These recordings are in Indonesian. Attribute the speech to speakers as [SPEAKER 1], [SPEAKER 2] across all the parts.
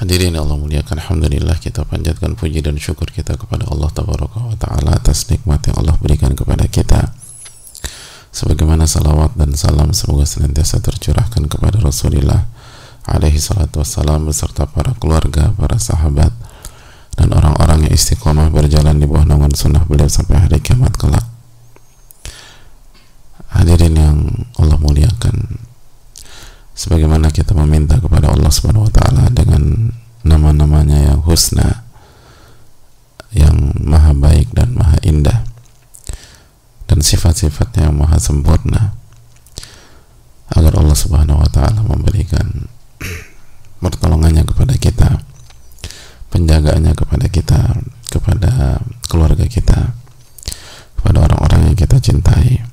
[SPEAKER 1] Hadirin Allah muliakan Alhamdulillah kita panjatkan puji dan syukur kita kepada Allah Tabaraka wa Ta'ala atas nikmat yang Allah berikan kepada kita. Sebagaimana salawat dan salam semoga senantiasa tercurahkan kepada Rasulullah alaihi salatu wassalam beserta para keluarga, para sahabat dan orang-orang yang istiqomah berjalan di bawah naungan sunnah beliau sampai hari kiamat kelak. Hadirin yang Allah muliakan sebagaimana kita meminta kepada Allah Subhanahu wa taala dengan nama-namanya yang husna yang maha baik dan maha indah dan sifat-sifatnya yang maha sempurna agar Allah Subhanahu wa taala memberikan pertolongannya kepada kita penjagaannya kepada kita kepada keluarga kita kepada orang-orang yang kita cintai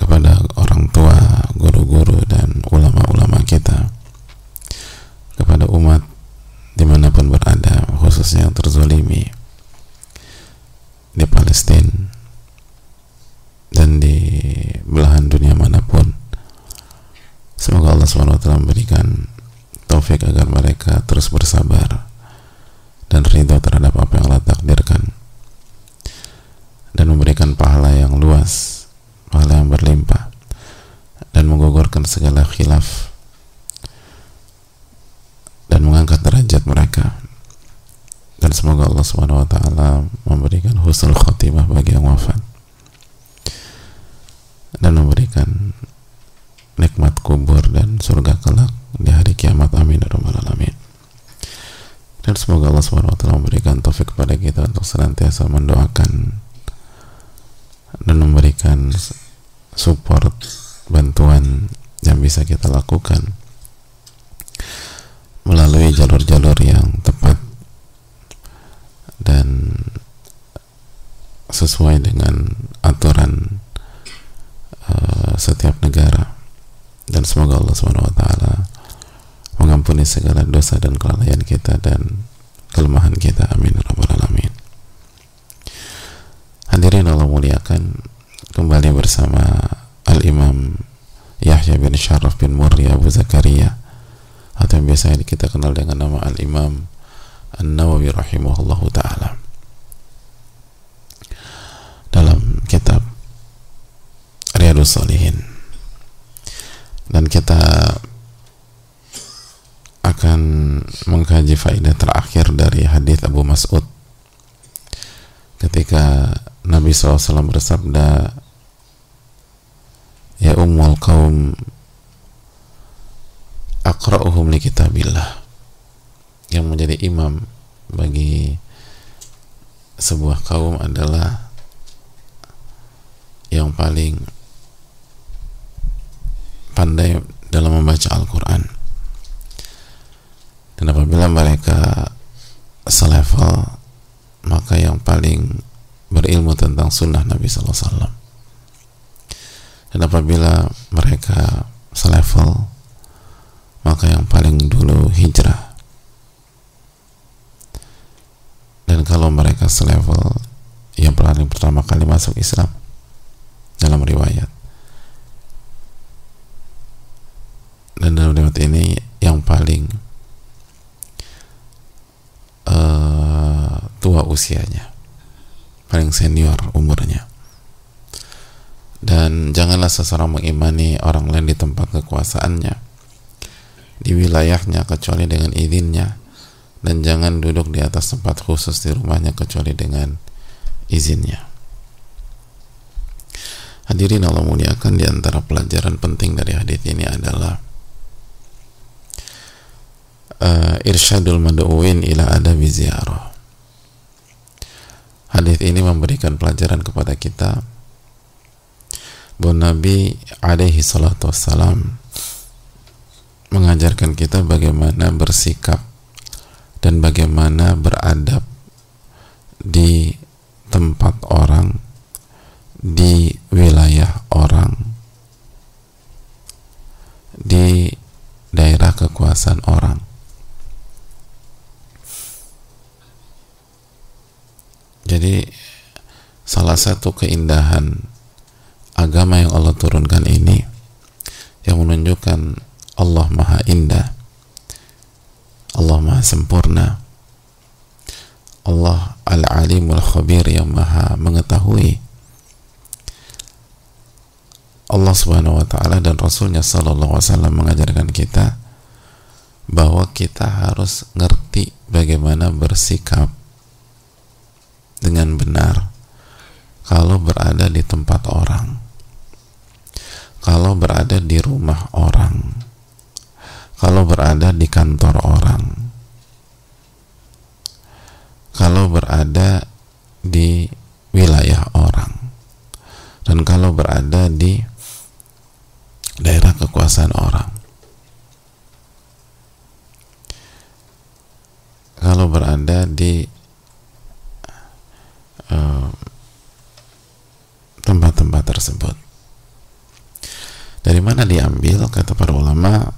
[SPEAKER 1] kepada orang tua, guru-guru dan ulama-ulama kita. Kepada umat di mana pun berada khususnya yang terzolimi di Palestina dan di belahan dunia mana pun. Semoga Allah SWT memberikan taufik agar mereka terus bersabar dan ridho terhadap apa yang Allah takdirkan dan memberikan pahala yang luas pahala yang berlimpah dan menggugurkan segala khilaf dan mengangkat derajat mereka. Dan semoga Allah Subhanahu wa taala memberikan husnul khotimah bagi yang wafat dan memberikan nikmat kubur dan surga kelak di hari kiamat. Amin ya alamin. Dan semoga Allah Subhanahu wa taala memberikan taufik kepada kita untuk senantiasa mendoakan dan memberikan support bantuan yang bisa kita lakukan melalui jalur-jalur yang tepat dan sesuai dengan aturan uh, setiap negara. Dan semoga Allah swt mengampuni segala dosa dan kelalaian kita dan kelemahan kita. Amin ya rabbal alamin hadirin Allah muliakan kembali bersama Al-Imam Yahya bin Sharaf bin Murri Abu Zakaria atau yang biasa kita kenal dengan nama Al-Imam An-Nawawi rahimahullahu taala. Dalam kitab Riyadus Salihin. Dan kita akan mengkaji faedah terakhir dari hadis Abu Mas'ud ketika Nabi SAW bersabda Ya ummul kaum Akra'uhum li kitabillah. Yang menjadi imam bagi sebuah kaum adalah yang paling pandai dalam membaca Al-Quran. Dan apabila mereka selevel maka yang paling berilmu tentang sunnah Nabi Sallallahu Alaihi Wasallam. Dan apabila mereka selevel maka yang paling dulu hijrah. Dan kalau mereka selevel yang paling pertama kali masuk Islam dalam riwayat. Dan dalam riwayat ini yang paling uh, tua usianya paling senior umurnya. Dan janganlah seseorang mengimani orang lain di tempat kekuasaannya di wilayahnya kecuali dengan izinnya. Dan jangan duduk di atas tempat khusus di rumahnya kecuali dengan izinnya. Hadirin Allah muliakan di antara pelajaran penting dari hadis ini adalah uh, irsyadul mad'uin ila adabi ziarah Hadis ini memberikan pelajaran kepada kita bahwa Nabi alaihi salatu wassalam mengajarkan kita bagaimana bersikap dan bagaimana beradab di tempat orang di wilayah orang di daerah kekuasaan orang jadi salah satu keindahan agama yang Allah turunkan ini yang menunjukkan Allah Maha Indah Allah Maha Sempurna Allah Al-Alimul Khabir yang Maha mengetahui Allah Subhanahu wa taala dan Rasulnya sallallahu alaihi wasallam mengajarkan kita bahwa kita harus ngerti bagaimana bersikap dengan benar kalau berada di tempat orang. Kalau berada di rumah orang. Kalau berada di kantor orang. Kalau berada di wilayah orang dan kalau berada di daerah kekuasaan orang kalau berada di eh, tempat-tempat uh, tersebut dari mana diambil kata para ulama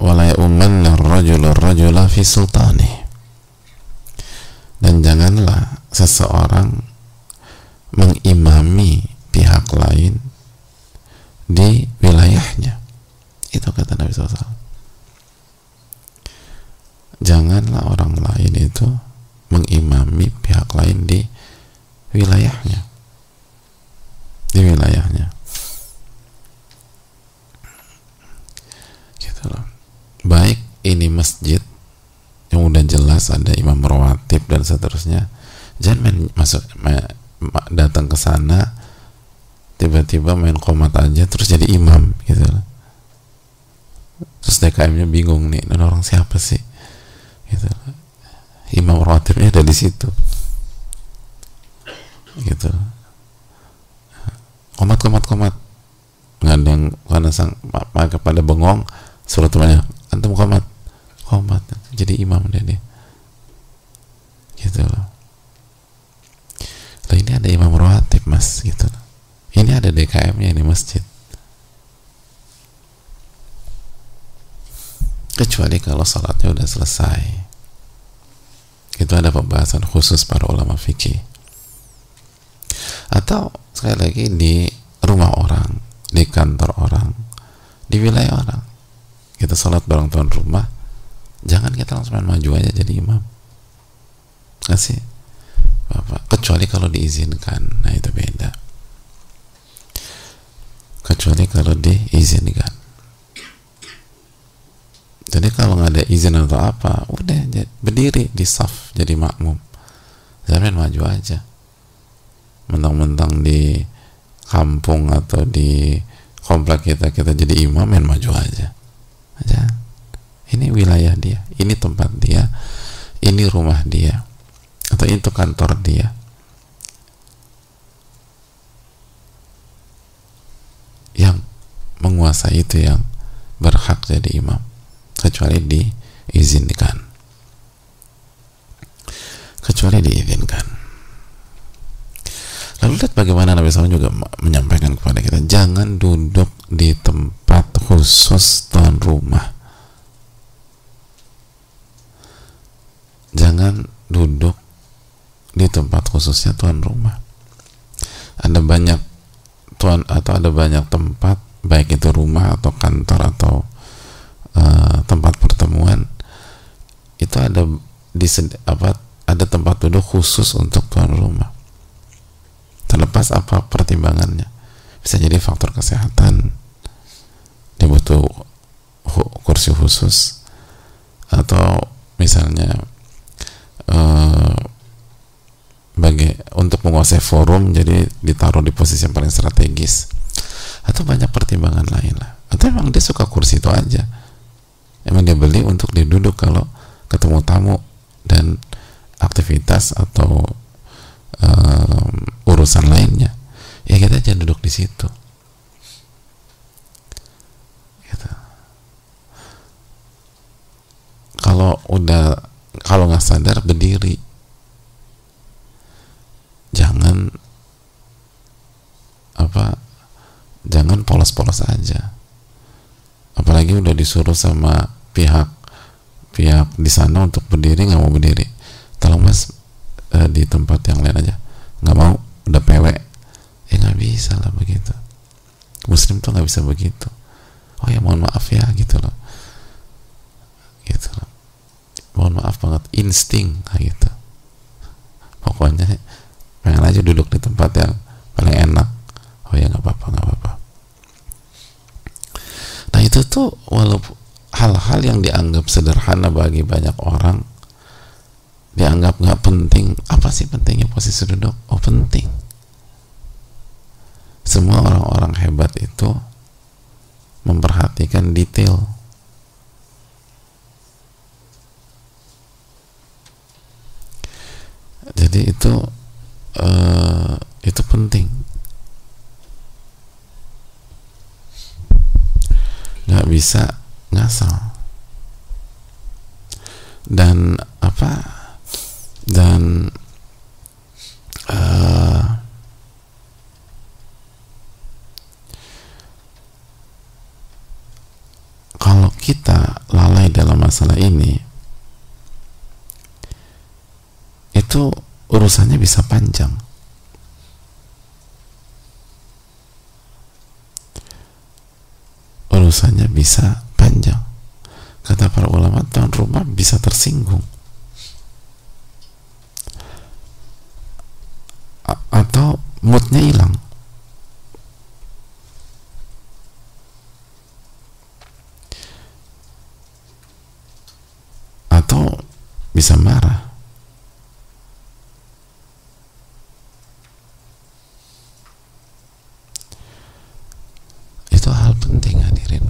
[SPEAKER 1] wala ya'umanna rajula rajula fi sultani dan janganlah seseorang mengimami pihak lain di wilayahnya itu kata Nabi SAW janganlah orang lain itu mengimami pihak lain di wilayahnya. Di wilayahnya. Gitu loh. Baik ini masjid yang udah jelas ada imam rawatib dan seterusnya. Jangan main masuk datang ke sana tiba-tiba main komat aja terus jadi imam gitu terus DKM-nya bingung nih ini orang siapa sih? Gitu. Imam rawatibnya ada di situ. Gitu. Komat komat komat. Nggak ada yang karena sang maka pada bengong surat banyak antum komat. Komat. Jadi imam dia nih. Gitu. Loh ini ada imam rawatib mas. Gitu. Ini ada DKM-nya ini masjid kecuali kalau salatnya udah selesai. Itu ada pembahasan khusus para ulama fikih. Atau sekali lagi di rumah orang di kantor orang di wilayah orang. Kita salat bareng tuan rumah jangan kita langsung main maju aja jadi imam. Nggak sih? Bapak kecuali kalau diizinkan. Nah itu beda. Kecuali kalau diizinkan jadi kalau nggak ada izin atau apa udah berdiri di saf jadi makmum. Jangan maju aja. Mentang-mentang di kampung atau di komplek kita kita jadi imam main maju aja. Aja. Ini wilayah dia. Ini tempat dia. Ini rumah dia. Atau itu kantor dia. Yang menguasai itu yang berhak jadi imam kecuali diizinkan. Kecuali diizinkan. Lalu lihat bagaimana Nabi SAW juga menyampaikan kepada kita jangan duduk di tempat khusus tuan rumah. Jangan duduk di tempat khususnya tuan rumah. Ada banyak tuan atau ada banyak tempat baik itu rumah atau kantor atau uh, tempat pertemuan itu ada di apa ada tempat duduk khusus untuk tuan rumah. Terlepas apa pertimbangannya bisa jadi faktor kesehatan dia butuh kursi khusus atau misalnya uh, bagi untuk menguasai forum jadi ditaruh di posisi yang paling strategis atau banyak pertimbangan lain lah. Atau emang dia suka kursi itu aja emang dia beli untuk dia duduk kalau ketemu tamu dan aktivitas atau um, urusan lainnya. Ya kita jangan duduk di situ. Gitu. kalau udah kalau nggak sadar berdiri. Jangan apa jangan polos-polos aja apalagi udah disuruh sama pihak pihak di sana untuk berdiri nggak mau berdiri. Tolong mas eh, di tempat yang lain aja. Nggak mau udah pewek. Ya nggak bisa lah begitu. Muslim tuh nggak bisa begitu. Oh ya mohon maaf ya gitu loh. Gitu loh. Mohon maaf banget. Insting gitu. Pokoknya pengen aja duduk di tempat yang paling enak. Oh ya nggak apa-apa nggak apa-apa. nah itu tuh walaupun hal-hal yang dianggap sederhana bagi banyak orang dianggap nggak penting. Apa sih pentingnya posisi duduk? Oh penting. Semua orang-orang hebat itu memperhatikan detail. Jadi itu uh, itu penting nggak bisa ngasal dan apa dan uh, kalau kita lalai dalam masalah ini itu urusannya bisa panjang urusannya bisa panjang. Kata para ulama tuan rumah bisa tersinggung. A atau moodnya hilang atau bisa marah itu hal penting hadirin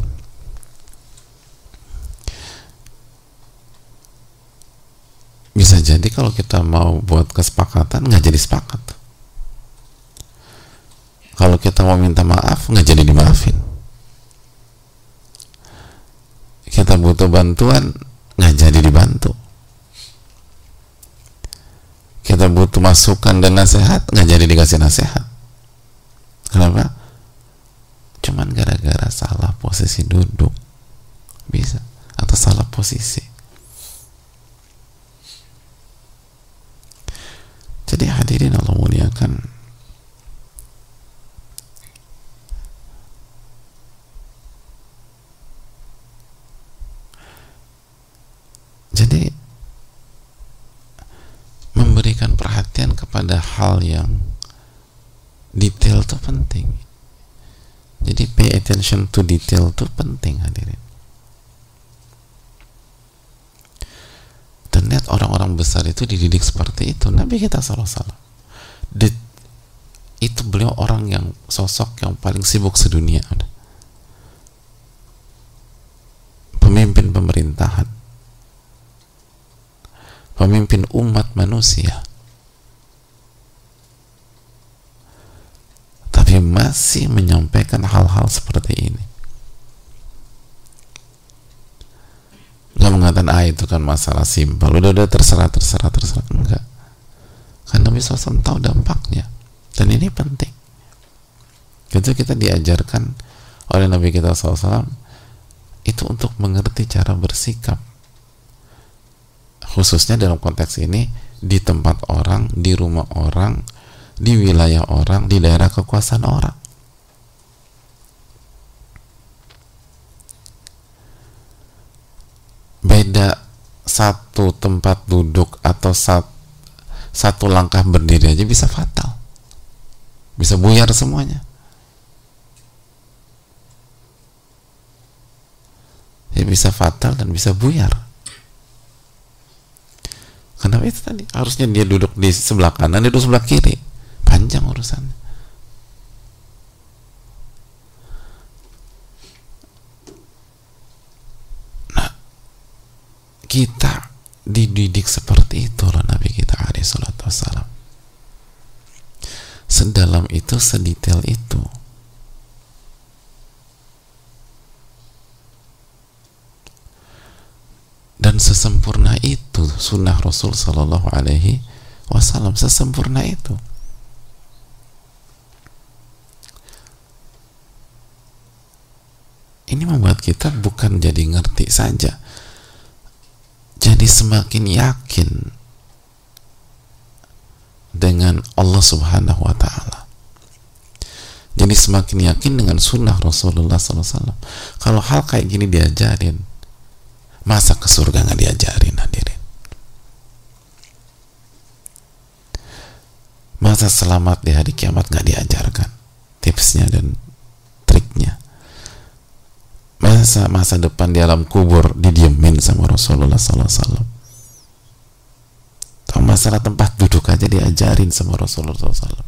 [SPEAKER 1] bisa jadi kalau kita mau buat kesepakatan nggak jadi sepakat. Kalau kita mau minta maaf nggak jadi dimaafin. Kita butuh bantuan nggak jadi dibantu. Kita butuh masukan dan nasihat nggak jadi dikasih nasihat. Kenapa? Cuman gara-gara salah posisi duduk. Bisa. Atau salah posisi jadi hadirin Allah muliakan jadi memberikan perhatian kepada hal yang detail itu penting. Jadi pay attention to detail itu penting hadirin. Dan lihat orang-orang besar itu dididik seperti itu Nabi kita salah-salah itu beliau orang yang sosok yang paling sibuk sedunia pemimpin pemerintahan. Pemimpin umat manusia tapi masih menyampaikan hal-hal seperti ini. Nggak mengatakan ah itu kan masalah simpel. Udah udah terserah terserah terserah. Enggak kan Nabi SAW tahu dampaknya dan ini penting. Itu kita diajarkan oleh Nabi kita SAW itu untuk mengerti cara bersikap. Khususnya dalam konteks ini di tempat orang, di rumah orang, di wilayah orang, di daerah kekuasaan orang. Beda satu tempat duduk atau sat, satu langkah berdiri aja bisa fatal. Bisa buyar semuanya. Ya bisa fatal dan bisa buyar Kenapa itu tadi? Harusnya dia duduk di sebelah kanan, dia duduk sebelah kiri. Panjang urusannya. Nah, kita dididik seperti itu loh Nabi kita alaihi salatu wassalam. Sedalam itu, sedetail itu. Dan sesempurna itu sunnah Rasul Shallallahu Alaihi Wasallam sesempurna itu ini membuat kita bukan jadi ngerti saja. Jadi semakin yakin dengan Allah subhanahu wa ta'ala. Jadi semakin yakin dengan sunnah Rasulullah SAW kalau hal kayak gini diajarin masa ke surga nggak diajarin hadirin? Masa selamat di hari kiamat nggak diajarkan? Tipsnya dan masa masa depan di alam kubur didiemin sama Rasulullah SAW atau masalah tempat duduk aja diajarin sama Rasulullah SAW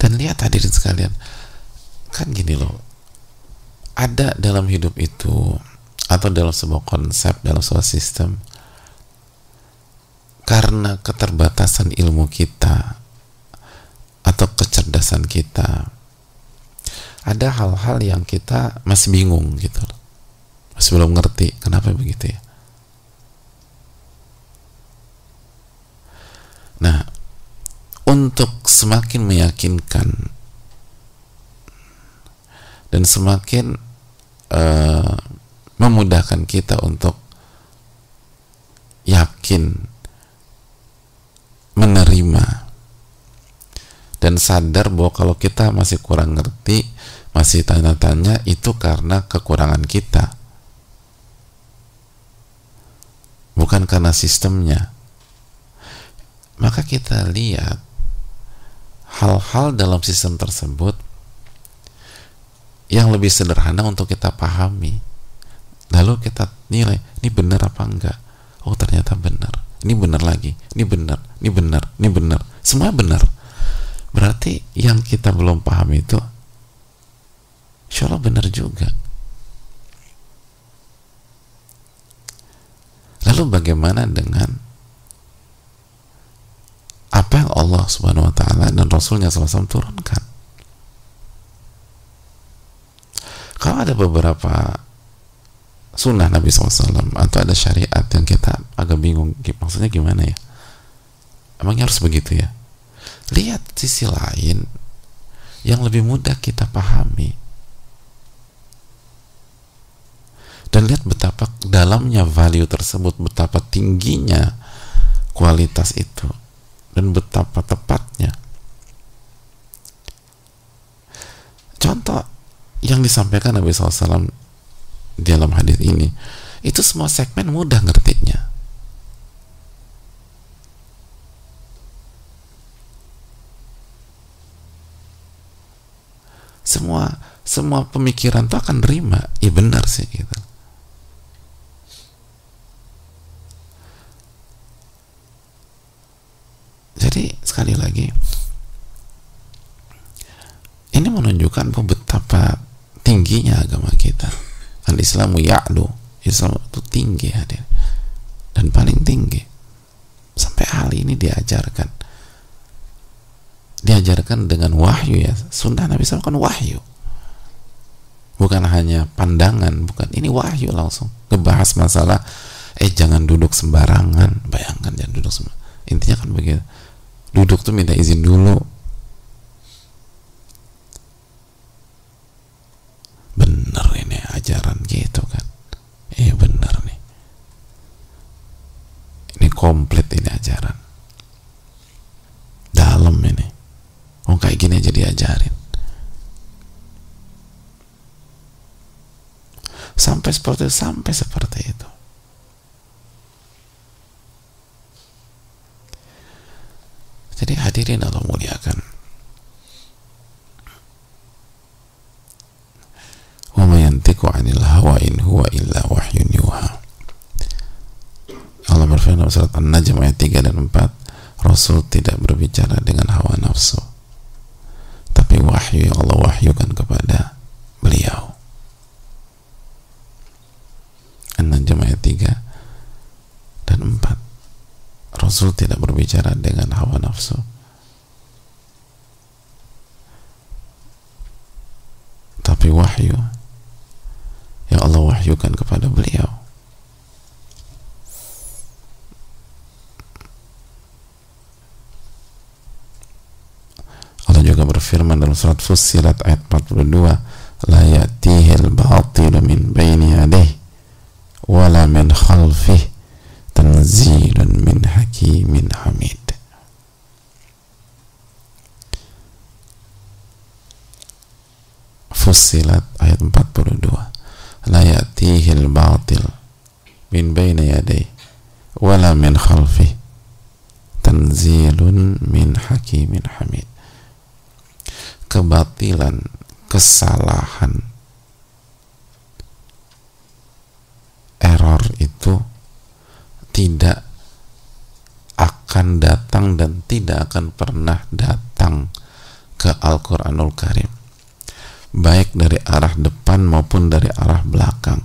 [SPEAKER 1] dan lihat hadirin sekalian kan gini loh. Ada dalam hidup itu atau dalam sebuah konsep dalam sebuah sistem karena keterbatasan ilmu kita atau kecerdasan kita ada hal-hal yang kita masih bingung gitu loh. Masih belum ngerti kenapa begitu ya. Nah untuk semakin meyakinkan dan semakin uh, memudahkan kita untuk yakin menerima. Dan sadar bahwa kalau kita masih kurang ngerti masih tanya-tanya itu karena kekurangan kita. Bukan karena sistemnya. Maka kita lihat hal-hal dalam sistem tersebut yang lebih sederhana untuk kita pahami. Lalu kita nilai ini benar apa enggak? Oh ternyata benar ini benar lagi ini benar ini benar ini benar. Semua benar. Berarti yang kita belum paham itu insya Allah benar juga. Lalu bagaimana dengan apa yang Allah subhanahu wa ta'ala dan Rasulnya SAW turunkan? Kalau ada beberapa sunnah Nabi SAW atau ada syariat yang kita agak bingung maksudnya gimana ya? Emangnya harus begitu ya? Lihat sisi lain yang lebih mudah kita pahami. Dan lihat betapa dalamnya value tersebut betapa tingginya kualitas itu dan betapa tepatnya. Contoh yang disampaikan Nabi SAW di dalam hadis ini itu semua segmen mudah ngertinya. Semua semua pemikiran tuh akan nerima iya benar sih gitu. Jadi sekali lagi ini menunjukkan betapa tingginya agama kita al-islamu ya'lu. Islam itu tinggi hadir. Dan paling tinggi. Sampai hal ini diajarkan. Diajarkan dengan wahyu ya. Sunnah Nabi SAW kan wahyu. Bukan hanya pandangan bukan. Ini wahyu langsung. Ngebahas masalah eh jangan duduk sembarangan. Bayangkan jangan duduk sembarangan. Intinya kan begitu. Duduk tuh minta izin dulu bener ini ajaran gitu kan iya bener nih ini komplit ini ajaran dalam ini oh kayak gini aja diajarin sampai seperti itu sampai seperti itu jadi hadirin Allah muliakan وما ينطق عن الهوى إن هو إلا وحي Sufyan dalam surat An-Najm ayat 3 dan 4 Rasul tidak berbicara dengan hawa nafsu tapi wahyu yang Allah wahyukan kepada beliau. An-Najm ayat 3 dan 4 Rasul tidak berbicara dengan hawa nafsu. Surat Fussilat ayat 42 la yatihil batilu min baini yadih wala min khalfih tanzilun min hakimin hamid Fussilat ayat 42 la yatihil batil min baini yadih wala min khalfih tanzilun min hakimin hamid kebatilan, kesalahan, error itu tidak akan datang dan tidak akan pernah datang ke Al-Quranul Karim. Baik dari arah depan maupun dari arah belakang.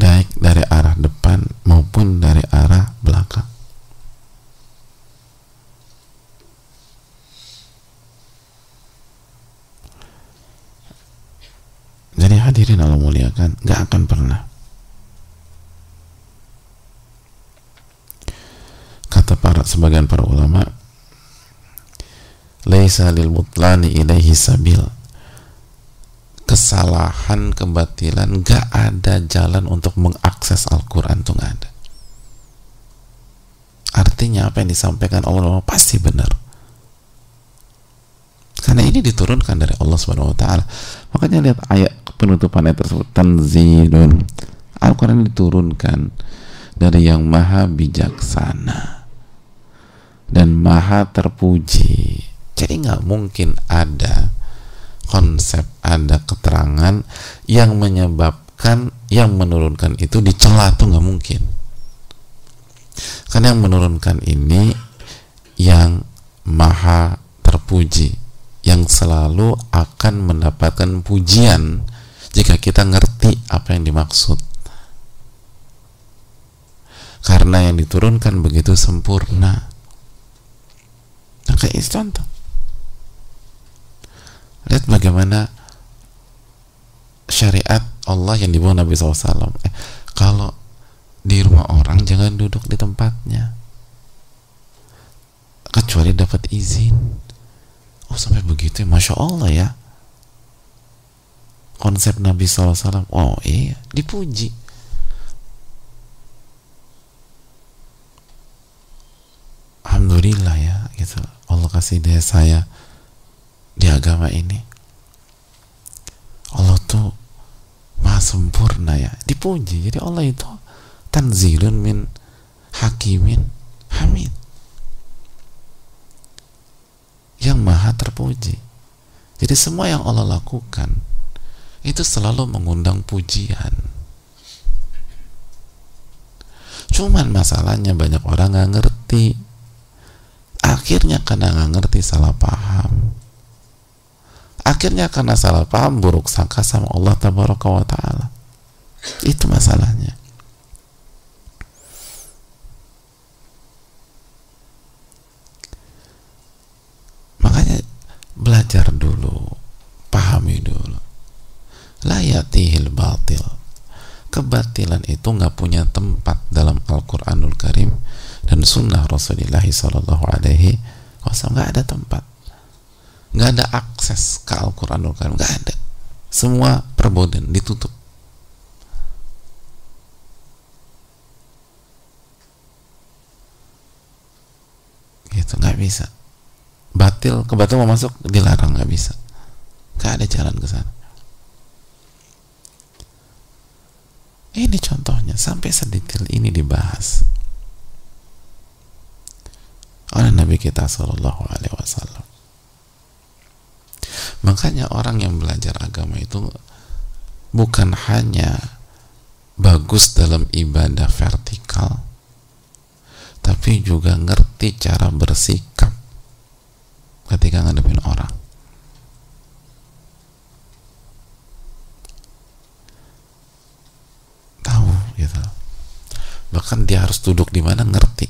[SPEAKER 1] Baik dari arah depan maupun dari arah belakang. Jadi hadirin Allah muliakan, gak akan pernah. Kata para sebagian para ulama, laisa lil mutlani ilaihi sabil kesalahan, kebatilan, gak ada jalan untuk mengakses Al-Quran tuh ada. Artinya apa yang disampaikan Allah pasti benar. Karena ini diturunkan dari Allah Subhanahu wa taala. Makanya lihat ayat penutupan ayat tersebut tanzilun. Al-Qur'an diturunkan dari yang maha bijaksana dan maha terpuji. Jadi nggak mungkin ada konsep ada keterangan yang menyebabkan yang menurunkan itu dicela tuh nggak mungkin karena yang menurunkan ini yang maha terpuji yang selalu akan mendapatkan pujian jika kita ngerti apa yang dimaksud. Karena yang diturunkan begitu sempurna. Nah kayak contoh. Lihat bagaimana syariat Allah yang dibawa Nabi SAW eh, kalau di rumah orang jangan duduk di tempatnya. Kecuali dapat izin. Oh sampai begitu ya? Masya Allah ya konsep Nabi SAW oh iya dipuji. Alhamdulillah ya gitu. Allah kasih dia saya di agama ini. Allah tuh maha sempurna ya dipuji. Jadi Allah itu tanzilun min hakimin hamid. Yang maha terpuji. Jadi semua yang Allah lakukan itu selalu mengundang pujian. Cuman masalahnya banyak orang nggak ngerti. Akhirnya karena nggak ngerti salah paham. Akhirnya karena salah paham buruk sangka sama Allah tabaraka wa taala. Itu masalahnya. Makanya belajar dulu layatihil batil. Kebatilan itu nggak punya tempat dalam Al-Quranul Karim dan sunnah Rasulullah Sallallahu Alaihi Wasallam. Nggak ada tempat. Nggak ada akses ke Al-Quranul Karim. Nggak ada. Semua perboden ditutup. Gitu nggak bisa. Batil ke batil mau masuk dilarang nggak bisa. Nggak ada jalan ke sana ini contohnya sampai sedetail ini dibahas oleh Nabi kita Shallallahu Alaihi Wasallam Makanya orang yang belajar agama itu bukan hanya bagus dalam ibadah vertikal, tapi juga ngerti cara bersikap ketika ngadepin orang. Tahu gitu. Bahkan dia harus duduk di mana ngerti.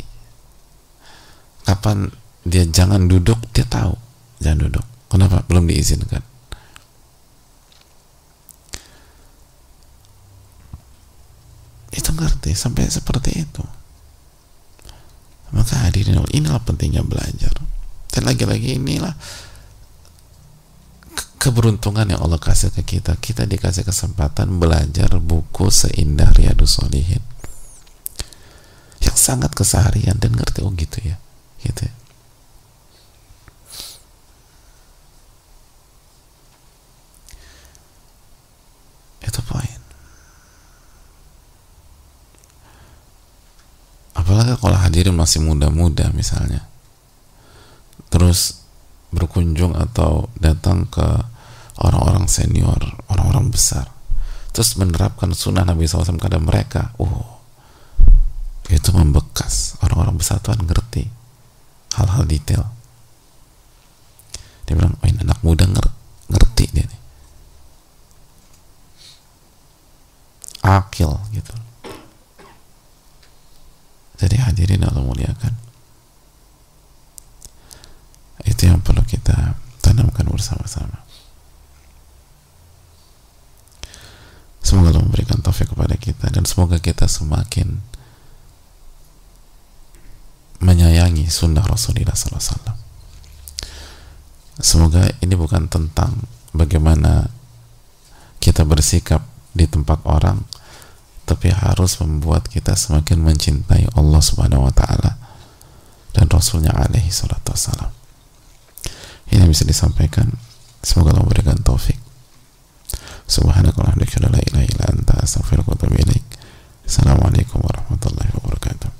[SPEAKER 1] Kapan dia jangan duduk dia tahu. Jangan duduk. Kenapa? Belum diizinkan. Itu ngerti sampai seperti itu. Maka hadirin inilah pentingnya belajar. Dan lagi-lagi inilah keberuntungan yang Allah kasih ke kita. Kita dikasih kesempatan belajar buku seindah Riyadus Solihin yang sangat keseharian dan ngerti oh gitu ya gitu ya. itu poin. Apalagi kalau hadirin masih muda-muda misalnya. Terus berkunjung atau datang ke orang-orang senior, orang-orang besar. Terus menerapkan sunnah Nabi SAW kepada mereka. Oh itu membekas. Orang-orang besar Tuhan ngerti hal-hal detail. Dia bilang oh ini anak muda nger ngerti dia nih. Akil gitu. Jadi hadirin Allah muliakan itu yang perlu kita tanamkan bersama-sama semoga Allah memberikan taufik kepada kita dan semoga kita semakin menyayangi sunnah Rasulullah SAW semoga ini bukan tentang bagaimana kita bersikap di tempat orang tapi harus membuat kita semakin mencintai Allah Subhanahu wa taala dan Rasulnya alaihi salatu wassalam ini bisa disampaikan. Semoga Allah memberikan taufik. Assalamualaikum warahmatullahi wabarakatuh.